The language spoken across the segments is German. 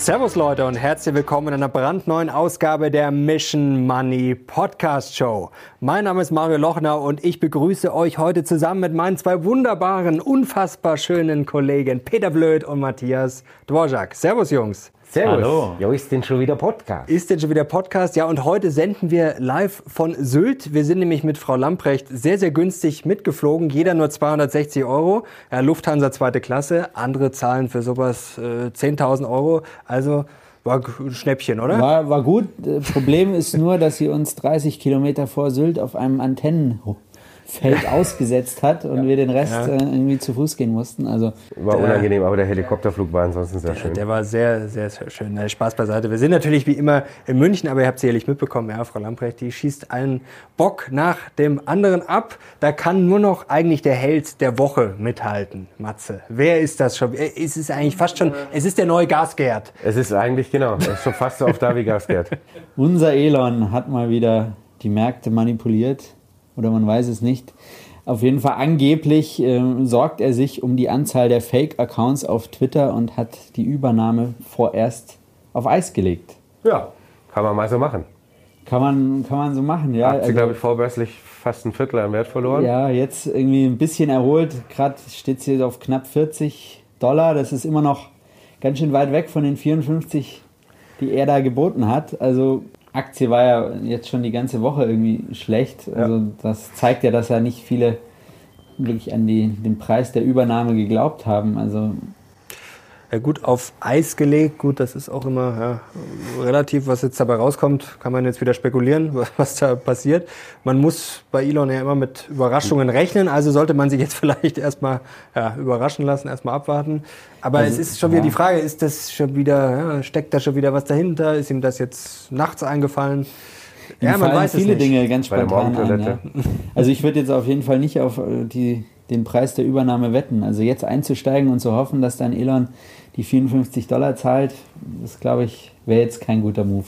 Servus Leute und herzlich willkommen in einer brandneuen Ausgabe der Mission Money Podcast Show. Mein Name ist Mario Lochner und ich begrüße euch heute zusammen mit meinen zwei wunderbaren, unfassbar schönen Kollegen Peter Blöd und Matthias Dvorak. Servus Jungs. Servus. Hallo. Ja, ist denn schon wieder Podcast? Ist denn schon wieder Podcast? Ja, und heute senden wir live von Sylt. Wir sind nämlich mit Frau Lamprecht sehr, sehr günstig mitgeflogen. Jeder nur 260 Euro. Ja, Lufthansa zweite Klasse. Andere zahlen für sowas äh, 10.000 Euro. Also war ein Schnäppchen, oder? War, war gut. Das Problem ist nur, dass sie uns 30 Kilometer vor Sylt auf einem Antennenfeld ausgesetzt hat und wir den Rest äh, irgendwie zu Fuß gehen mussten. Also War unangenehm, aber der Helikopterflug war ansonsten sehr schön. Der war sehr, sehr, sehr schön. Na, Spaß beiseite. Wir sind natürlich wie immer in München, aber ihr habt sicherlich mitbekommen, ja, Frau Lamprecht, die schießt einen Bock nach dem anderen ab. Da kann nur noch eigentlich der Held der Woche mithalten, Matze. Wer ist das schon? Äh, Es ist eigentlich fast schon, es ist der neue Gasgerd. Es ist eigentlich, genau, es ist schon fast so auf da wie Gasgerd. unser Elon hat mal wieder die Märkte manipuliert oder man weiß es nicht. Auf jeden Fall angeblich ähm, sorgt er sich um die Anzahl der Fake-Accounts auf Twitter und hat die Übernahme vorerst auf Eis gelegt. Ja, kann man mal so machen. Kann man, kann man so machen, ja. Aktie, Also- glaube ich, vorbörslich fast ein Viertel an Wert verloren. Ja, jetzt irgendwie ein bisschen erholt. Gerade steht sie auf knapp 40 Dollar. Das ist immer noch ganz schön weit weg von den 54, die er da geboten hat. Also Aktie war ja jetzt schon die ganze Woche irgendwie schlecht. Also das zeigt ja, dass ja nicht viele wirklich an die, den Preis der Übernahme geglaubt haben. Also Ja, gut auf Eis gelegt. Gut, das ist auch immer ja, relativ, was jetzt dabei rauskommt, kann man jetzt wieder spekulieren, was, was da passiert. Man muss bei Elon ja immer mit Überraschungen rechnen, also sollte man sich jetzt vielleicht erstmal ja, überraschen lassen, erstmal abwarten. Aber es ist schon wieder die Frage, ist das schon wieder, ja, steckt da schon wieder was dahinter? Ist ihm das jetzt nachts eingefallen? Ihm Ja, man weiß es viele nicht. Dinge ganz spontan ein. Also ich würde jetzt auf jeden Fall nicht auf äh, die, den Preis der Übernahme wetten. Also jetzt einzusteigen und zu hoffen, dass dann Elon die 54 Dollar zahlt, das glaube ich, wäre jetzt kein guter Move.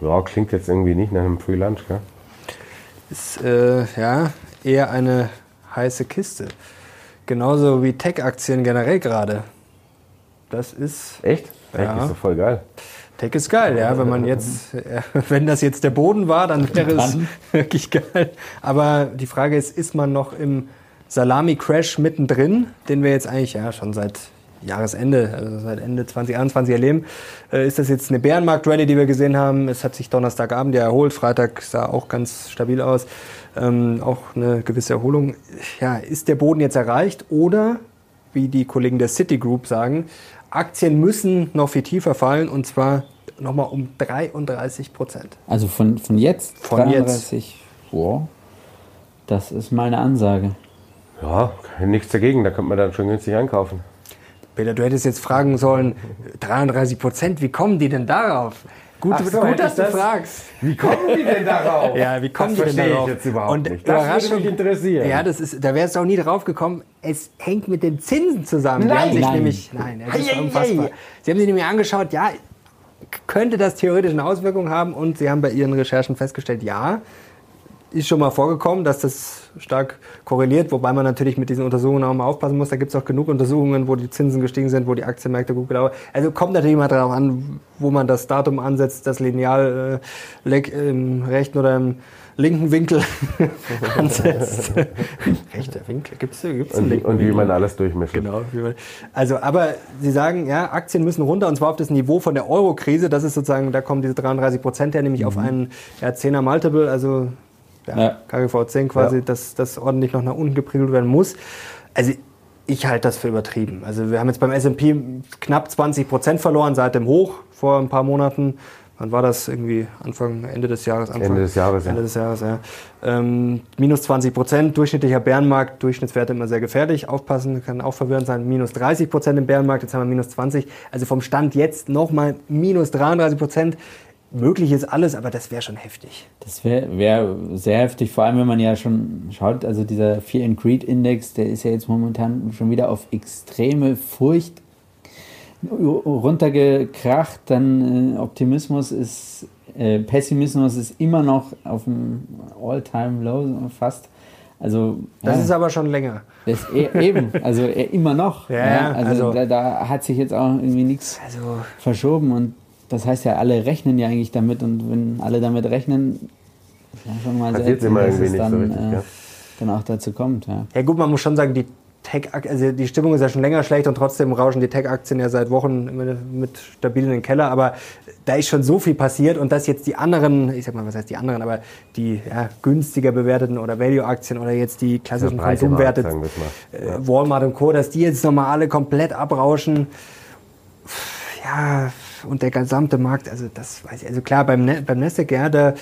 Ja, klingt jetzt irgendwie nicht nach einem Free Lunch, gell? ist äh, ja eher eine heiße Kiste. Genauso wie Tech-Aktien generell gerade. Das ist Echt? Ja. Echt, ist doch voll geil. Tech ist geil, ja. Wenn man jetzt, äh, wenn das jetzt der Boden war, dann wäre es wirklich geil. Aber die Frage ist, ist man noch im Salami-Crash mittendrin, den wir jetzt eigentlich ja schon seit Jahresende, also seit Ende 2021 erleben. Äh, ist das jetzt eine Bärenmarkt-Rallye, die wir gesehen haben? Es hat sich Donnerstagabend ja erholt, Freitag sah auch ganz stabil aus. Ähm, auch eine gewisse Erholung. Ja, ist der Boden jetzt erreicht oder, wie die Kollegen der Citigroup sagen, Aktien müssen noch viel tiefer fallen und zwar nochmal um 33 Prozent. Also von, von jetzt Von jetzt. 33, wow, das ist mal eine Ansage. Ja, nichts dagegen, da könnte man dann schon günstig einkaufen. Peter, du hättest jetzt fragen sollen, 33 Prozent, wie kommen die denn darauf? Gut, Ach so, gut dass du das- fragst. Wie kommen die denn darauf? Ja, wie kommen das die denn darauf? ich jetzt überhaupt Und nicht. Das würde mich interessieren. Ja, das ist, da wärst du auch nie drauf gekommen. Es hängt mit den Zinsen zusammen. Nein, nein. nämlich, nein, das ist unfassbar. Sie haben sich nämlich angeschaut, ja, könnte das theoretisch eine Auswirkung haben? Und sie haben bei ihren Recherchen festgestellt, ja, ist schon mal vorgekommen, dass das stark korreliert, wobei man natürlich mit diesen Untersuchungen auch mal aufpassen muss. Da gibt es auch genug Untersuchungen, wo die Zinsen gestiegen sind, wo die Aktienmärkte gut gelaufen Also kommt natürlich immer darauf an, wo man das Datum ansetzt, das Lineal äh, leg- im rechten oder im linken Winkel ansetzt. Rechter Winkel, gibt es gibt's einen Und, linken und wie Winkel? man alles durchmischt. Genau. wie man- Also, aber Sie sagen, ja, Aktien müssen runter und zwar auf das Niveau von der Euro-Krise. Das ist sozusagen, da kommen diese 33 Prozent her, nämlich auf einen ja, 10er Multiple, also ja, Ja. KGV 10 quasi, Ja. dass das ordentlich noch nach unten gepriegelt werden muss. Also ich halte das für übertrieben. Also wir haben jetzt beim S&P knapp 20 Prozent verloren seit dem Hoch vor ein paar Monaten. Wann war das? Irgendwie Anfang, Ende des Jahres? Anfang, Ende des Jahres, ja. Ende des Jahres, ja. Ähm, minus 20 Prozent, durchschnittlicher Bärenmarkt, Durchschnittswerte immer sehr gefährlich. Aufpassen, kann auch verwirrend sein. Minus 30 Prozent im Bärenmarkt, jetzt haben wir minus 20. Also vom Stand jetzt nochmal minus 33 Prozent. Möglich ist alles, aber das wäre schon heftig. Das wäre wär sehr heftig, vor allem wenn man ja schon schaut, also dieser Fear and Greed Index, der ist ja jetzt momentan schon wieder auf extreme Furcht runtergekracht, dann äh, Optimismus ist, äh, Pessimismus ist immer noch auf dem All-Time-Low fast. Also, Das ja, ist aber schon länger. das e eben, also äh, immer noch. Ja, also also- da, da hat sich jetzt auch irgendwie nichts Also, verschoben und das heißt ja, alle rechnen ja eigentlich damit und wenn alle damit rechnen, ist ja schon mal Passiert's selten, immer dass irgendwie es nicht so dann, richtig, äh, ja. dann auch dazu kommt. Ja. ja gut, man muss schon sagen, die Tech, also die Stimmung ist ja schon länger schlecht und trotzdem rauschen die Tech-Aktien ja seit Wochen mit, mit stabil in den Keller. Aber da ist schon so viel passiert und dass jetzt die anderen, ich sag mal, was heißt die anderen, aber die ja, günstiger bewerteten oder Value-Aktien oder jetzt die klassischen Konsumwerte, äh, Walmart und Co., dass die jetzt nochmal alle komplett abrauschen. Ja, und der gesamte Markt, also das weiß ich, also klar, beim, Ne- beim Nasdaq, ja, da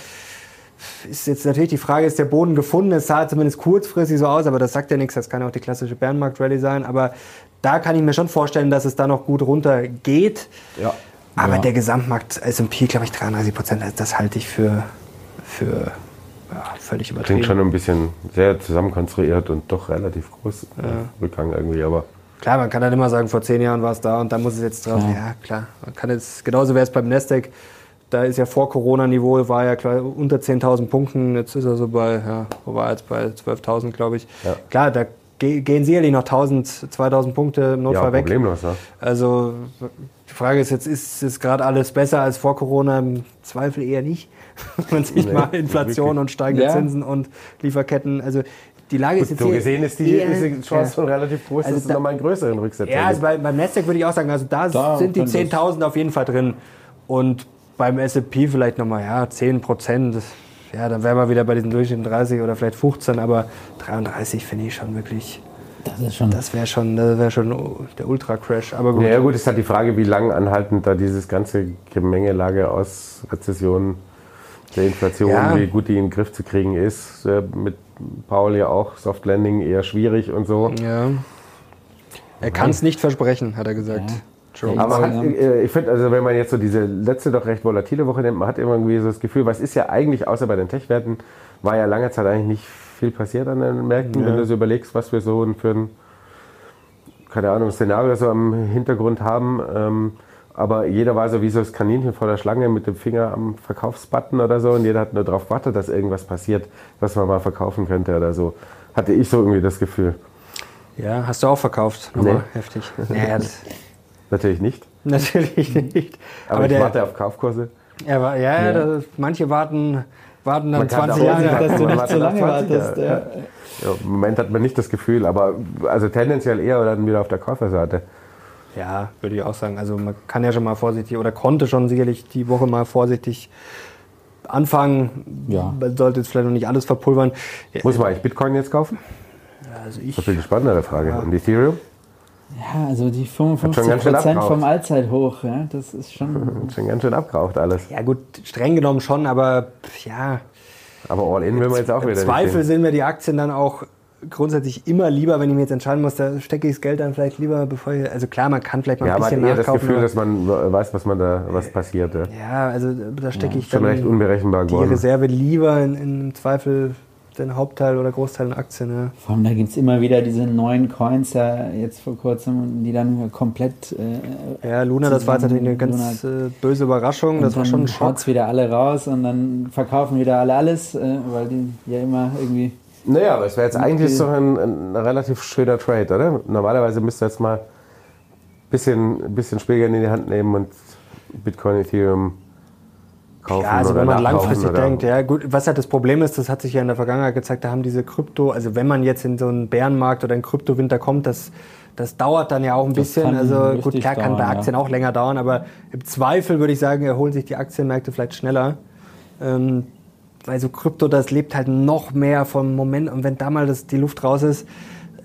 ist jetzt natürlich die Frage, ist der Boden gefunden? Es sah zumindest kurzfristig so aus, aber das sagt ja nichts, das kann ja auch die klassische Bärenmarkt-Rallye sein, aber da kann ich mir schon vorstellen, dass es da noch gut runter geht. Ja. Aber Ja. der Gesamtmarkt S&P, glaube ich, 33 Prozent, das halte ich für, für ja, völlig übertrieben. Klingt schon ein bisschen sehr zusammenkonstruiert und doch relativ groß äh, Rückgang irgendwie, aber Klar, man kann dann immer sagen, vor zehn Jahren war es da und da muss es jetzt drauf. Klar. Ja, klar. Man kann jetzt, genauso wäre es beim Nasdaq. Da ist ja vor Corona-Niveau, war ja klar unter 10.000 Punkten. Jetzt ist er so bei, ja, wo war er jetzt bei 12.000, glaube ich. Ja. Klar, da ge gehen sicherlich noch 1.000, 2.000 Punkte im ja, Notfall weg. problemlos. Ne? Also die Frage ist jetzt, ist es gerade alles besser als vor Corona? Im Zweifel eher nicht. Wenn man sich Nee, mal Inflation und steigende Ja. Zinsen und Lieferketten, also die Lage ist jetzt So gesehen ist die, eher- ist die Chance schon relativ groß, Also dass es da- nochmal einen größeren Rücksetzer ja, also bei, beim Nasdaq würde ich auch sagen, also da, Da sind die könnte es- 10.000 auf jeden Fall drin. Und beim S&P vielleicht nochmal, ja, 10 Prozent. Ja, dann wären wir wieder bei diesen Durchschnitten 30 oder vielleicht 15, aber 33 finde ich schon wirklich, Das ist schon. das wäre schon, das wäre schon der Ultra-Crash. Aber gut. Ja, ja, gut, ist halt die Frage, wie lang anhaltend da dieses ganze Gemengelage aus Rezession, der Inflation, Ja. wie gut die in den Griff zu kriegen ist. Äh, Mit Paul ja auch Soft Landing eher schwierig und so. Ja. Er kann es nicht versprechen, hat er gesagt. Ja. Jerome Aber hat, äh, ich finde, also wenn man jetzt so diese letzte doch recht volatile Woche nimmt, man hat irgendwie so das Gefühl, was ist ja eigentlich, außer bei den Tech-Werten, war ja lange Zeit eigentlich nicht viel passiert an den Märkten, Ja. wenn du so überlegst, was wir so für ein, keine Ahnung, Szenario so am Hintergrund haben. Ähm, aber jeder war so wie so das Kaninchen vor der Schlange mit dem Finger am Verkaufsbutton oder so und jeder hat nur darauf gewartet, dass irgendwas passiert, was man mal verkaufen könnte oder so. Hatte ich so irgendwie das Gefühl. Ja, hast du auch verkauft. Nochmal Nee. heftig. Naja, das, Natürlich nicht, natürlich nicht. aber, ich der, warte auf Kaufkurse. er war, ja, Ja. Das, manche warten, warten dann Man kann 20 auch Jahre. nicht, dass du nicht so lange auf 20 wartest. Jahre, Ja. Ja, Im Moment hat man nicht das Gefühl, aber also tendenziell eher dann wieder auf der Käuferseite. Ja, würde ich auch sagen. Also man kann ja schon mal vorsichtig oder konnte schon sicherlich die Woche mal vorsichtig anfangen. Ja. Man sollte jetzt vielleicht noch nicht alles verpulvern. Ja, Muss man eigentlich Bitcoin jetzt kaufen? also Das ich, ist viel die spannendere Frage. Und Ethereum? ja, also die schon 55 ganz schön Prozent abgeraucht. vom Allzeithoch, ja, das ist schon. Hat schon ganz schön abgeraucht alles. ja gut, streng genommen schon, aber ja, Aber All-In will man jetzt auch im wieder Zweifel nicht sehen. sind mir die Aktien dann auch grundsätzlich immer lieber, wenn ich mir jetzt entscheiden muss, da stecke ich das Geld dann vielleicht lieber, bevor ich, also klar, man kann vielleicht mal Ja, ein bisschen eher das nachkaufen. Gefühl, dass man weiß, was man da, was passiert. Ja. ja, also da stecke ich Schon dann recht unberechenbar die geworden. Reserve lieber in, in Zweifel den Hauptteil oder Großteil in Aktien. Ja. Vor allem, da gibt es immer wieder diese neuen Coins, ja, jetzt vor kurzem, die dann komplett. Äh, Ja, Luna, das war jetzt natürlich eine Luna- ganz äh, böse Überraschung. Das und war dann schon ein Schock. wieder alle raus und dann verkaufen wieder alle alles, äh, weil die ja immer irgendwie. Naja, aber es wäre jetzt eigentlich doch ein, ein relativ schöner Trade, oder? Normalerweise müsst ihr jetzt mal ein bisschen, bisschen Spielgeld in die Hand nehmen und Bitcoin, Ethereum kaufen Ja, also oder wenn man langfristig oder denkt, ja gut, was halt das Problem ist, das hat sich ja in der Vergangenheit gezeigt, da haben diese Krypto, also wenn man jetzt in so einen Bärenmarkt oder einen Kryptowinter kommt, das, das dauert dann ja auch ein Das bisschen. Also gut, klar kann bei dauern, ja. Aktien auch länger dauern, aber im Zweifel würde ich sagen, erholen sich die Aktienmärkte vielleicht schneller. Ähm, weil so Krypto, das lebt halt noch mehr vom Moment und wenn da mal das, die Luft raus ist,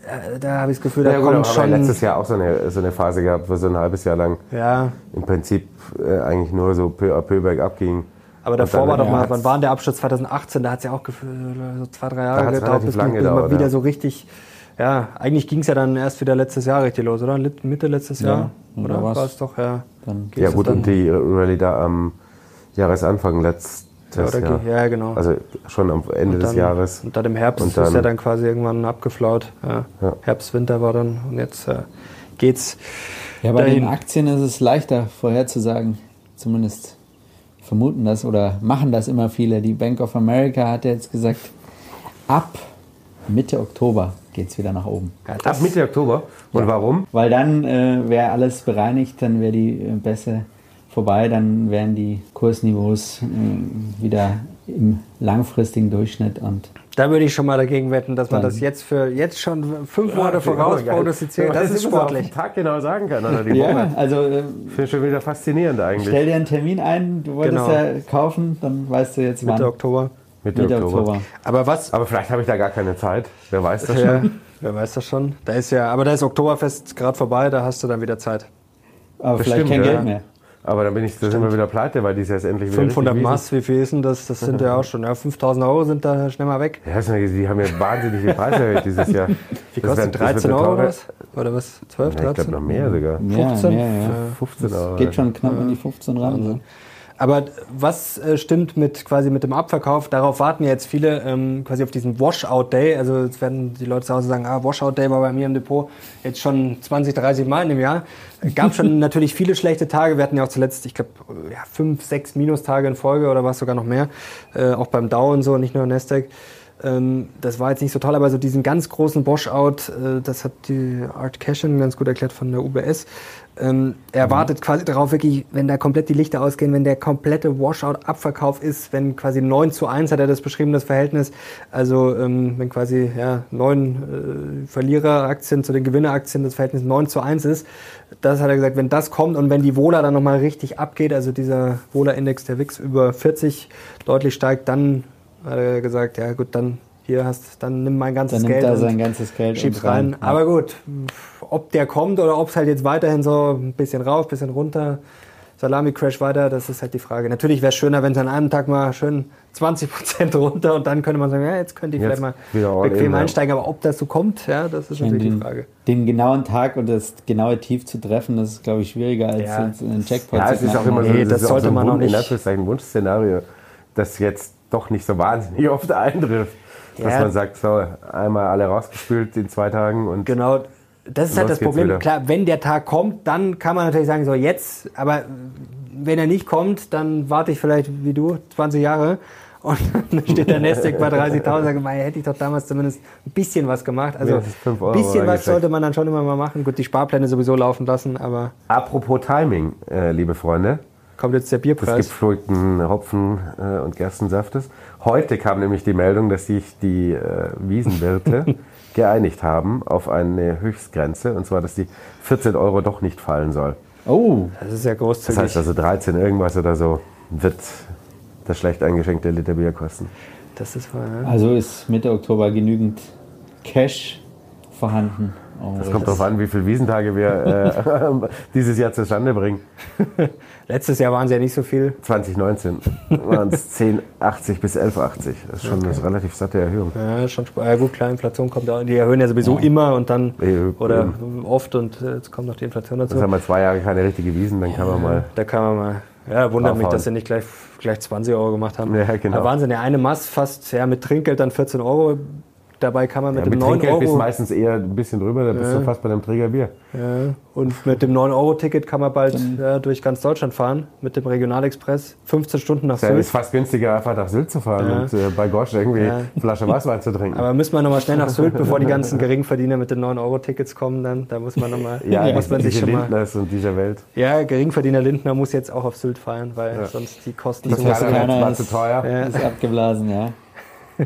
äh, da habe ich das Gefühl, da Ja, gut, kommt haben wir schon. letztes Jahr auch so eine, so eine Phase gehabt, wo so ein halbes Jahr lang ja, im Prinzip äh, eigentlich nur so peu à peu bergab ging. aber davor Und war dann doch mal, hat's- wann war denn der Abschluss 2018? Da hat es ja auch gefühlt so zwei, drei Jahre gedauert, bis lang bis mal gedauert, wieder ja. so richtig. Ja, eigentlich ging es ja dann erst wieder letztes Jahr richtig los, oder? Mitte letztes Ja, Jahr? und Oder war es doch, ja. Dann Geht Ja gut, dann- und die Rallye da am Jahresanfang letztes Ja, ja, genau. Also schon am Ende Und des dann- Jahres. Und dann im Herbst Und ist ja dann- dann quasi irgendwann abgeflaut. Ja. Ja. Herbst, Winter war dann und jetzt äh, geht's. Ja, bei dahin. den Aktien ist es leichter vorherzusagen. Zumindest vermuten das oder machen das immer viele. Die Bank of America hat jetzt gesagt, ab Mitte Oktober geht es wieder nach oben. Ja, Ab Mitte Oktober. Und warum? Weil dann äh, wäre alles bereinigt, dann wäre die äh, Bässe vorbei, dann wären die Kursniveaus äh, wieder im langfristigen Durchschnitt und Da würde ich schon mal dagegen wetten, dass man das jetzt für jetzt schon fünf Monate voraus prognostiziert. Das ist so auf sportlich. den Tag genau sagen kann oder die ja, Woche. also äh, Finde ich schon wieder faszinierend eigentlich. stell dir einen Termin ein, du wolltest Genau. ja kaufen, dann weißt du jetzt Mitte wann. Oktober. Mitte, Mitte Oktober. Oktober. Aber was? Aber vielleicht habe ich da gar keine Zeit. Wer weiß das Ja, schon. wer weiß das schon? Da ist ja, aber da ist Oktoberfest gerade vorbei, da hast du dann wieder Zeit. Aber Das vielleicht stimmt, kein ja. Geld mehr. Aber dann bin ich das immer wieder pleite, weil die ist jetzt endlich wieder 500 richtig Mass, wie viel ist denn das? Das sind ja auch schon, ja, 5000 Euro sind da schnell mal weg. Ja, die haben ja wahnsinnig die Preise erhöht dieses Jahr. Wie kostet das 13 wird eine Euro was? Oder was? 12, Ja, ich 13? glaube noch mehr sogar. Mehr, 15? mehr, ja. 15 Euro. Geht schon knapp an die 15 ran. Aber was äh, stimmt mit quasi mit dem Abverkauf? Darauf warten jetzt viele ähm, quasi auf diesen Washout Day. Also jetzt werden die Leute zu Hause sagen, ah, Washout Day war bei mir im Depot jetzt schon 20, 30 Mal im Jahr. Gab schon natürlich viele schlechte Tage. Wir hatten ja auch zuletzt, ich glaube, ja, fünf, sechs Minustage in Folge oder was sogar noch mehr. Äh, auch beim Dow und so, nicht nur Nasdaq. Ähm, das war jetzt nicht so toll, aber so diesen ganz großen Washout, äh, das hat die Art Cashin ganz gut erklärt von der UBS. Ähm, er wartet quasi darauf, wirklich, wenn da komplett die Lichter ausgehen, wenn der komplette Washout-Abverkauf ist, wenn quasi 9 zu 1 hat er das beschrieben, das Verhältnis. Also ähm, wenn quasi ja, neun äh, Verliereraktien zu den Gewinneraktien das Verhältnis 9 zu 1 ist, das hat er gesagt, wenn das kommt und wenn die Wohler dann nochmal richtig abgeht, also dieser Wohler-Index der WIX über 40 deutlich steigt, dann hat er gesagt, ja gut, dann hier hast, dann nimm mein ganzes Dann nimmt Geld er und sein ganzes Geld schieb's und rein. rein. Aber gut, ob der kommt oder ob es halt jetzt weiterhin so ein bisschen rauf, ein bisschen runter, Salami-Crash weiter, das ist halt die Frage. Natürlich wäre es schöner, wenn es an einem Tag mal schön 20% runter und dann könnte man sagen, ja, jetzt könnte ich Jetzt vielleicht mal bequem in, ja. einsteigen. Aber ob das so kommt, ja, das ist natürlich die den, Frage. den genauen Tag und das genaue Tief zu treffen, das ist, glaube ich, schwieriger als Ja. jetzt einen Jackpot Ja, zu es ist auch immer so, Nee, das ist auch sollte so ein man auch Wunsch- nicht- In Anführungszeichen Wunschszenario, das jetzt doch nicht so wahnsinnig oft eintrifft. Dass Ja. man sagt, so, einmal alle rausgespült in zwei Tagen und Genau, das ist halt das Problem. wieder. Klar, wenn der Tag kommt, dann kann man natürlich sagen, so jetzt, aber wenn er nicht kommt, dann warte ich vielleicht wie du 20 Jahre und dann steht der Nasdaq bei 30.000 sage, hätte ich doch damals zumindest ein bisschen was gemacht. Also ein Euro bisschen was sollte man dann schon immer mal machen. Gut, die Sparpläne sowieso laufen lassen, aber Apropos Timing, äh, liebe Freunde, kommt jetzt der des Bierpreis. gepflückten Hopfen- äh, und Gerstensaftes. Heute kam nämlich die Meldung, dass sich die äh, Wiesenwirte geeinigt haben auf eine Höchstgrenze, und zwar, dass die 14 Euro doch nicht fallen soll. Oh, Das ist ja Das großzügig. heißt also 13 irgendwas oder so wird das schlecht eingeschenkte Liter Bier kosten. das ist wahr, ja. also ist Mitte Oktober genügend Cash vorhanden. Oh, Das kommt darauf an, wie viele Wiesentage wir äh, dieses Jahr zustande bringen. Letztes Jahr waren es ja nicht so viel. 2019 waren es 10,80 bis 11,80. Das ist schon eine relativ satte Erhöhung. Ja, schon ja, gut, klar, Inflation kommt ja, die erhöhen ja sowieso immer und dann Ja, oder eben. oft und äh, jetzt kommt noch die Inflation dazu. Jetzt haben wir zwei Jahre keine richtige Wiesen, dann kann man mal. Da kann man mal. Ja, wundert mich, dass sie nicht gleich, gleich 20 Euro gemacht haben. Ja, genau. Da Wahnsinn, ja, eine Mass fast ja, mit Trinkgeld dann 14 Euro. Dabei kann man mit Ja, dem mit 9 Trinkgeld bist du Euro. meistens eher ein bisschen drüber, da bist du fast bei einem Trägerbier. Ja, und mit dem 9-Euro-Ticket kann man bald ja, durch ganz Deutschland fahren. Mit dem Regionalexpress. 15 Stunden nach Ja, Sylt. ist fast günstiger, einfach nach Sylt zu fahren Ja. und äh, bei Gosch irgendwie Ja. eine Flasche Weißwein zu trinken. Aber müssen wir nochmal schnell nach Sylt, bevor die ganzen Geringverdiener mit den 9-Euro-Tickets kommen. Dann, da muss man nochmal. ja, muss man sich schon mal. Lindners und dieser Welt. Ja, Geringverdiener Lindner muss jetzt auch auf Sylt feiern, weil sonst die Kosten Die so Das hoch Toskana sind. ist- zu teuer. Ja. ist abgeblasen, ja.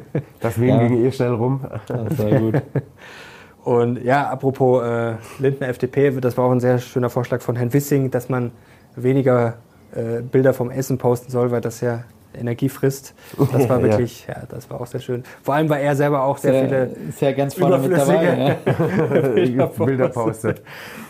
Das Meme Ja. ging eh schnell rum. War gut. Und ja, apropos äh, Lindner FDP, das war auch ein sehr schöner Vorschlag von Herrn Wissing, dass man weniger äh, Bilder vom Essen posten soll, weil das ja Energie frisst. Das war Ja. wirklich, ja. das war auch sehr schön. Vor allem, weil er selber auch sehr viele ist ja ganz vorne mit dabei. Ja. Bilder postet.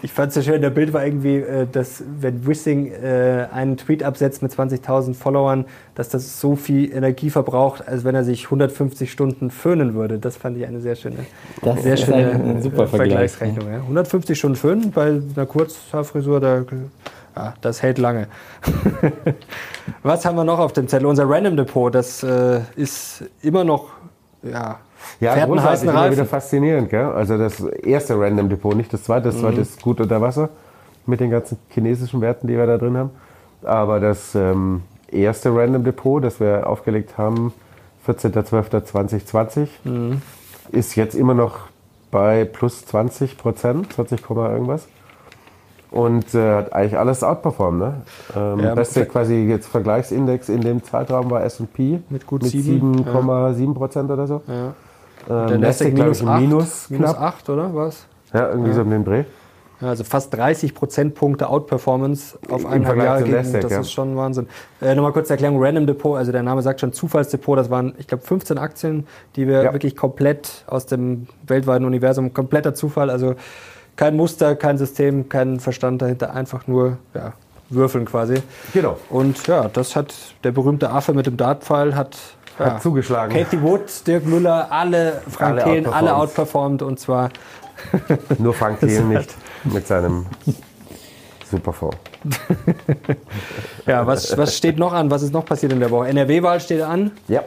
Ich fand es so schön, der Bild war irgendwie, äh, dass wenn Wissing äh, einen Tweet absetzt mit 20.000 Followern, dass das so viel Energie verbraucht, als wenn er sich 150 Stunden föhnen würde. Das fand ich eine sehr schöne, Das sehr schöne ein, ein super Vergleich. Vergleichsrechnung. Ja. 150 Stunden föhnen bei einer Kurzhaarfrisur, da, ja, das hält lange. Was haben wir noch auf dem Zettel? Unser Random Depot, das äh, ist immer noch, ja, Ja, heißen immer wieder faszinierend. Gell? Also das erste Random Depot, nicht das zweite. Das Mhm. zweite ist gut unter Wasser mit den ganzen chinesischen Werten, die wir da drin haben. Aber das ähm, erste Random Depot, das wir aufgelegt haben, 14.12.2020, Mhm. ist jetzt immer noch bei plus 20 Prozent, 20, Komma irgendwas. Und äh, hat eigentlich alles outperformt. Ne? Ähm, Ja, beste quasi jetzt Vergleichsindex in dem Zeitraum war S&P Mit gut mit sieben, 7,7 Prozent oder so. Ja. Ähm, Der Nasdaq minus ich, 8, minus minus knapp. 8, oder was? Ja, irgendwie so um den Dreh. Ja, Also fast 30 Prozentpunkte Outperformance auf Jahre zum gegen, Nasdaq, das ja. ist schon Wahnsinn. Äh, Nochmal kurz Erklärung, Random Depot, also der Name sagt schon Zufallsdepot, das waren, ich glaube, 15 Aktien, die wir Ja. wirklich komplett aus dem weltweiten Universum, kompletter Zufall, also kein Muster, kein System, kein Verstand dahinter, einfach nur ja, würfeln quasi. Genau. Und ja, das hat der berühmte Affe mit dem Dartpfeil hat, ja, Hat zugeschlagen. Katie Wood, Dirk Müller, alle Frank Alle Thelen, alle outperformed. und zwar Nur Frank Thelen nicht mit seinem Superfonds. Ja, was, was steht noch an? Was ist noch passiert in der Woche? NRW-Wahl steht an. Ja.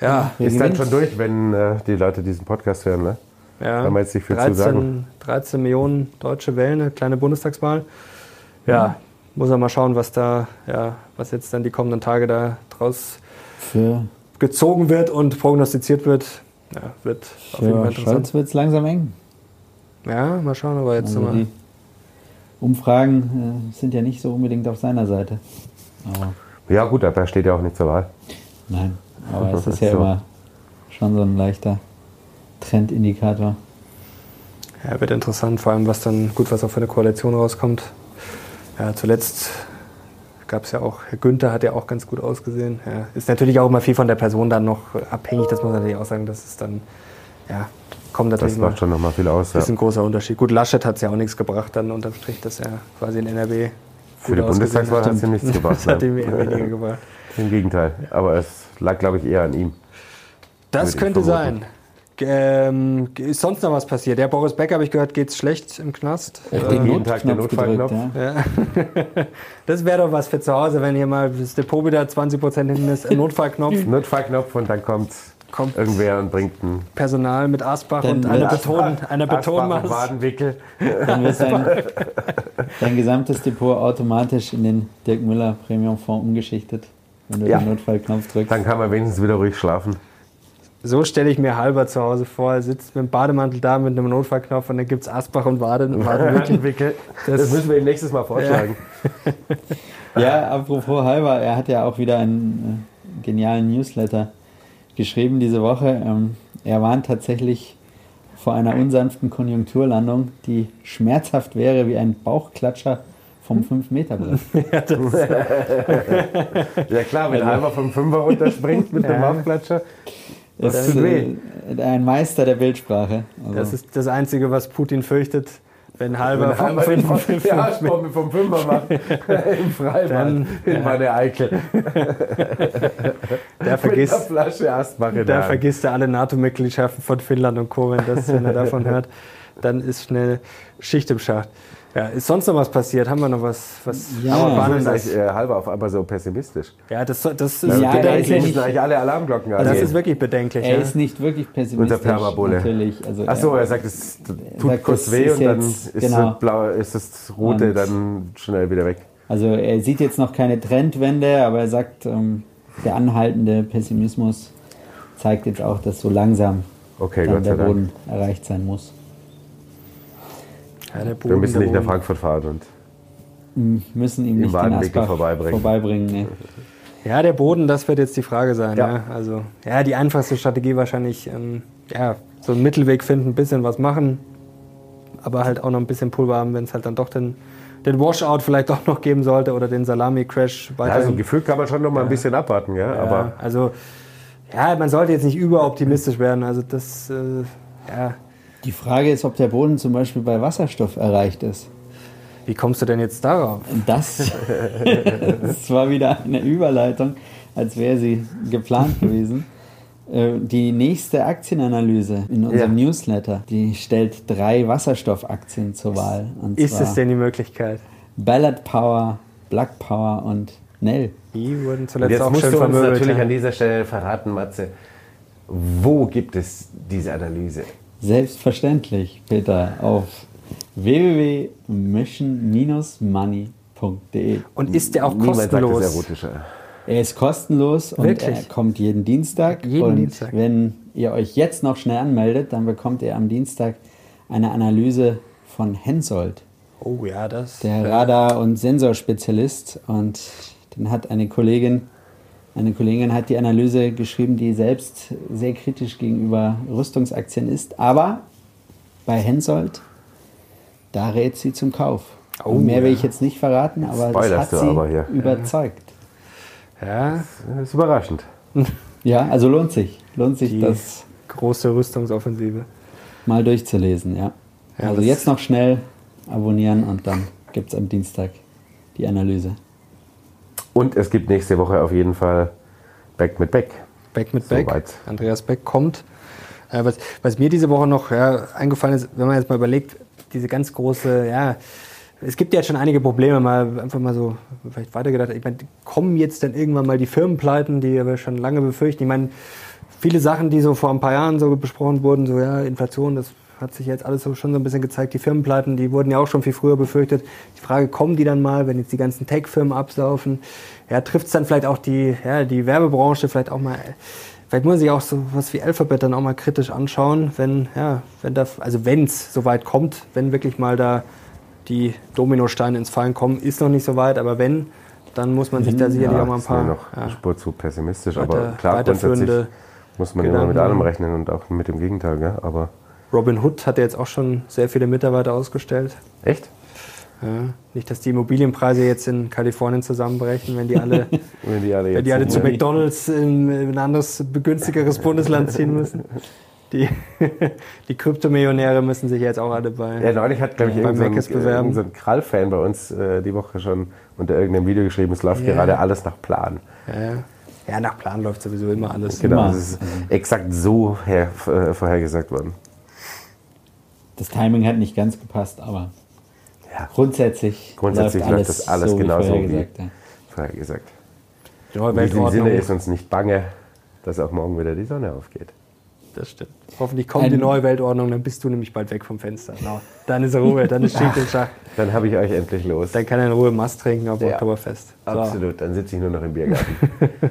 Ja, Ist dann schon durch, wenn äh, die Leute diesen Podcast hören. Ne? Ja. Kann man jetzt nicht viel zu sagen. 13 Millionen Deutsche wählen, eine kleine Bundestagswahl. Ja, muss er mal schauen, was da, ja, was jetzt dann die kommenden Tage da draus Für, gezogen wird und prognostiziert wird. Ja, wird auf jeden Fall für interessant. Scholz wird es langsam eng. Ja, mal schauen, aber jetzt Also nochmal. die Umfragen äh, sind ja nicht so unbedingt auf seiner Seite. Aber Ja gut, aber er steht ja auch nicht zur Wahl. nein, aber es ist ja So. immer schon so ein leichter Trendindikator. Ja, wird interessant, vor allem was dann, gut, was auch für eine Koalition rauskommt. Ja, zuletzt gab es ja auch, Herr Günther hat ja auch ganz gut ausgesehen. Ja, ist natürlich auch immer viel von der Person dann noch abhängig, das muss man natürlich auch sagen, das ist dann, ja, kommt natürlich Das mal macht schon nochmal viel aus. Ja. ist ein großer Unterschied. Gut, Laschet hat es ja auch nichts gebracht, dann unterm Strich, dass er quasi in NRW Für die Bundestagswahl hat es ihm nichts gebracht. Das hat ihm eher weniger gebracht. Im Gegenteil. Aber es lag, glaube ich, eher an ihm. Das könnte vermuten. sein. Ähm, ist sonst noch was passiert? Der Boris Becker, habe ich gehört, geht's schlecht im Knast. Auf Äh, jeden Tag den Notfallknopf. ja. Das wäre doch was für zu Hause, wenn hier mal das Depot wieder 20% hinten ist, ein Notfallknopf, Notfallknopf und dann kommt, Kommt. irgendwer und bringt einen Personal mit Asbach Dann und einer, Beton, einer Betonmaß. Wadenwickel. Dann wird dein, dein gesamtes Depot automatisch in den Dirk Müller Premium-Fonds umgeschichtet, wenn du Ja. den Notfallknopf drückst. Dann kann man wenigstens wieder ruhig schlafen. So stelle ich mir halber zu Hause vor. Er sitzt mit dem Bademantel da mit einem Notfallknopf und dann gibt es Asbach und Waden. Wadenwickel. Das, Das- müssen wir ihm nächstes Mal vorschlagen. Ja, apropos halber, er hat ja auch wieder einen äh, genialen Newsletter geschrieben diese Woche. Ähm, er warnt tatsächlich vor einer unsanften Konjunkturlandung, die schmerzhaft wäre wie ein Bauchklatscher vom 5-Meter-Brett. Ja klar, wenn einer vom Fünfer runterspringt mit dem Ja. Das Das tut ist weh. ein Meister der Bildsprache. Also, Das ist das Einzige, was Putin fürchtet. Wenn halber Wenn vom den fünf- die Arschbombe vom Fünfer macht, im Freibad, Dann, in meine Eikel. der vergisst, da der vergisst er alle NATO-Mitgliedschaften von Finnland und Co. Wenn, das, wenn er davon hört, dann ist schnell Schicht im Schacht. Ja, ist sonst noch was passiert? Haben wir noch was? was Ja. Aber Warum Bahnen ist das? äh, halber auf einmal so pessimistisch? Ja, das, das ist Ja, er bedenklich. ja müssen nicht- eigentlich alle Alarmglocken das angehen. ist wirklich bedenklich. er ja. ist nicht wirklich pessimistisch. Unser Permabulle. Natürlich. Also Achso, er- er sagt, es tut sagt, kurz das weh ist und dann jetzt- ist, genau. das blau, ist das rote Und- dann schnell wieder weg. Also er sieht jetzt noch keine Trendwende, aber er sagt, ähm, der anhaltende Pessimismus zeigt jetzt auch, dass so langsam Okay, dann Gott sei der Dank. Boden erreicht sein muss. Ja, der Wir müssen nicht nach. Frankfurt fahren und Wir müssen ihm Im nicht den Asbach vorbeibringen. vorbeibringen ne. Ja, der Boden, das wird jetzt die Frage sein. Ja. Ja. Also, ja, die einfachste Strategie wahrscheinlich, ähm, ja, so einen Mittelweg finden, ein bisschen was machen, aber halt auch noch ein bisschen Pulver haben, wenn es halt dann doch den, den Washout vielleicht doch noch geben sollte oder den Salami-Crash Ja, also Gefühl kann man schon noch mal ein bisschen abwarten, ja, ja, aber also, ja, man sollte jetzt nicht überoptimistisch werden. Also das, äh, ja, Die Frage ist, ob der Boden zum Beispiel bei Wasserstoff erreicht ist. wie kommst du denn jetzt darauf? Das, das war wieder eine Überleitung, als wäre sie geplant gewesen. Äh, Die nächste Aktienanalyse in unserem Ja. Newsletter, die stellt drei Wasserstoffaktien zur Wahl. Und Ist zwar es denn die Möglichkeit? Ballard Power, Black Power und Nell. Die wurden zuletzt jetzt auch musst schön du uns natürlich an dieser Stelle verraten, Matze, wo gibt es diese Analyse? Selbstverständlich, Peter, auf www.mission-money.de. Und ist der auch Niemand sagt kostenlos? es erotischer. Er ist kostenlos und Wirklich? er kommt jeden Dienstag. Jeden und Dienstag. wenn ihr euch jetzt noch schnell anmeldet, dann bekommt ihr am Dienstag eine Analyse von Hensoldt, Oh ja, das. der Radar- und Sensorspezialist. Und dann hat eine Kollegin, eine Kollegin hat die Analyse geschrieben, die selbst sehr kritisch gegenüber Rüstungsaktien ist. Aber bei Hensoldt, da rät sie zum Kauf. Oh, Und mehr will ja. ich jetzt nicht verraten, aber das Spoilerst hat du sie aber hier. überzeugt. Ja, Das ist überraschend. Ja, also lohnt sich. Lohnt sich, die das große Rüstungsoffensive. mal durchzulesen, ja. Ja, also das- jetzt noch schnell abonnieren und dann gibt es am Dienstag die Analyse. Und es gibt nächste Woche auf jeden Fall Back mit Back. Beck mit Beck. Soweit. Andreas Beck kommt. Äh, was, was mir diese Woche noch ja, eingefallen ist, wenn man jetzt mal überlegt, diese ganz große, ja, es gibt ja jetzt schon einige Probleme, mal einfach mal so vielleicht weitergedacht. Ich meine, kommen jetzt dann irgendwann mal die Firmenpleiten, die wir schon lange befürchten? Ich meine, viele Sachen, die so vor ein paar Jahren so besprochen wurden, so ja, Inflation, das hat sich jetzt alles so schon so ein bisschen gezeigt. Die Firmenpleiten, die wurden ja auch schon viel früher befürchtet. Die Frage, kommen die dann mal, wenn jetzt die ganzen Tech-Firmen absaufen? Ja, trifft es dann vielleicht auch die, ja, die Werbebranche vielleicht auch mal Vielleicht muss man sich auch so was wie Alphabet dann auch mal kritisch anschauen, wenn, ja, wenn da, also wenn es soweit kommt, wenn wirklich mal da die Dominosteine ins Fallen kommen, ist noch nicht so weit, aber wenn, dann muss man sich da sicherlich auch mal ein paar noch eine ja, Spur zu pessimistisch. weiter- aber klar, grundsätzlich muss man immer mit allem rechnen und auch mit dem Gegenteil. Gell? Aber Robin Hood hat ja jetzt auch schon sehr viele Mitarbeiter ausgestellt. echt? Ja, nicht, dass die Immobilienpreise jetzt in Kalifornien zusammenbrechen, wenn die alle, Wenn die alle wenn die alle zu McDonalds in, in ein anderes, günstigeres Bundesland ziehen müssen. Die, die Kryptomillionäre müssen sich jetzt auch alle bei. Ja, neulich hat, glaube ich, irgendein so ein, irgend so ein Krall-Fan bei uns äh, die Woche schon unter irgendeinem Video geschrieben, es läuft Ja. gerade alles nach Plan. Ja, ja, nach Plan läuft sowieso immer alles. Genau, Immer. das ist exakt so her, äh, vorhergesagt worden. Das Timing hat nicht ganz gepasst, aber Ja, grundsätzlich, Grundsätzlich läuft das alles so genauso wie- vorhergesagt, ja. vorhergesagt. Die neue In diesem Weltordnung. Sinne ist uns nicht bange, dass auch morgen wieder die Sonne aufgeht. Das stimmt. Hoffentlich kommt Ein- die neue Weltordnung, dann bist du nämlich bald weg vom Fenster. Genau. Dann ist Ruhe, dann ist Schicht im Schach. Dann habe ich euch endlich los. Dann kann er in Ruhe Mast trinken auf Ja. Oktoberfest. So. Absolut, dann sitze ich nur noch im Biergarten.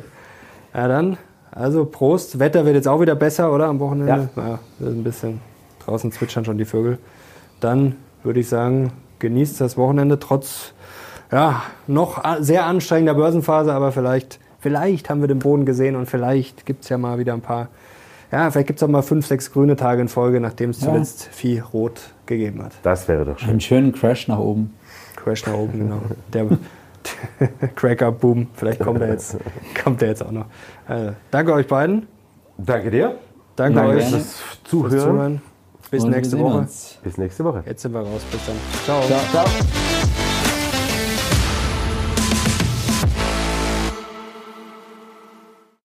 Ja, dann, also Prost. Wetter wird jetzt auch wieder besser, oder? Am Wochenende. Ja. Ja, das ist ein bisschen. Draußen zwitschern schon die Vögel. Dann würde ich sagen, genießt das Wochenende trotz ja, noch sehr anstrengender Börsenphase, aber vielleicht, vielleicht haben wir den Boden gesehen und vielleicht gibt es ja mal wieder ein paar. Ja, vielleicht gibt es auch mal fünf, sechs grüne Tage in Folge, nachdem es Ja. zuletzt viel Rot gegeben hat. Das wäre doch schön. Einen schönen Crash nach oben. Crash nach oben, genau. Der Cracker Boom, vielleicht kommt er jetzt, kommt er jetzt auch noch. Also, danke euch beiden. Danke dir. Danke, Danke. euch fürs Zuhören. Zuhören. Bis Und nächste Woche. uns. Bis nächste Woche. Jetzt sind wir raus. Bis dann. Ciao. Ciao. Ciao.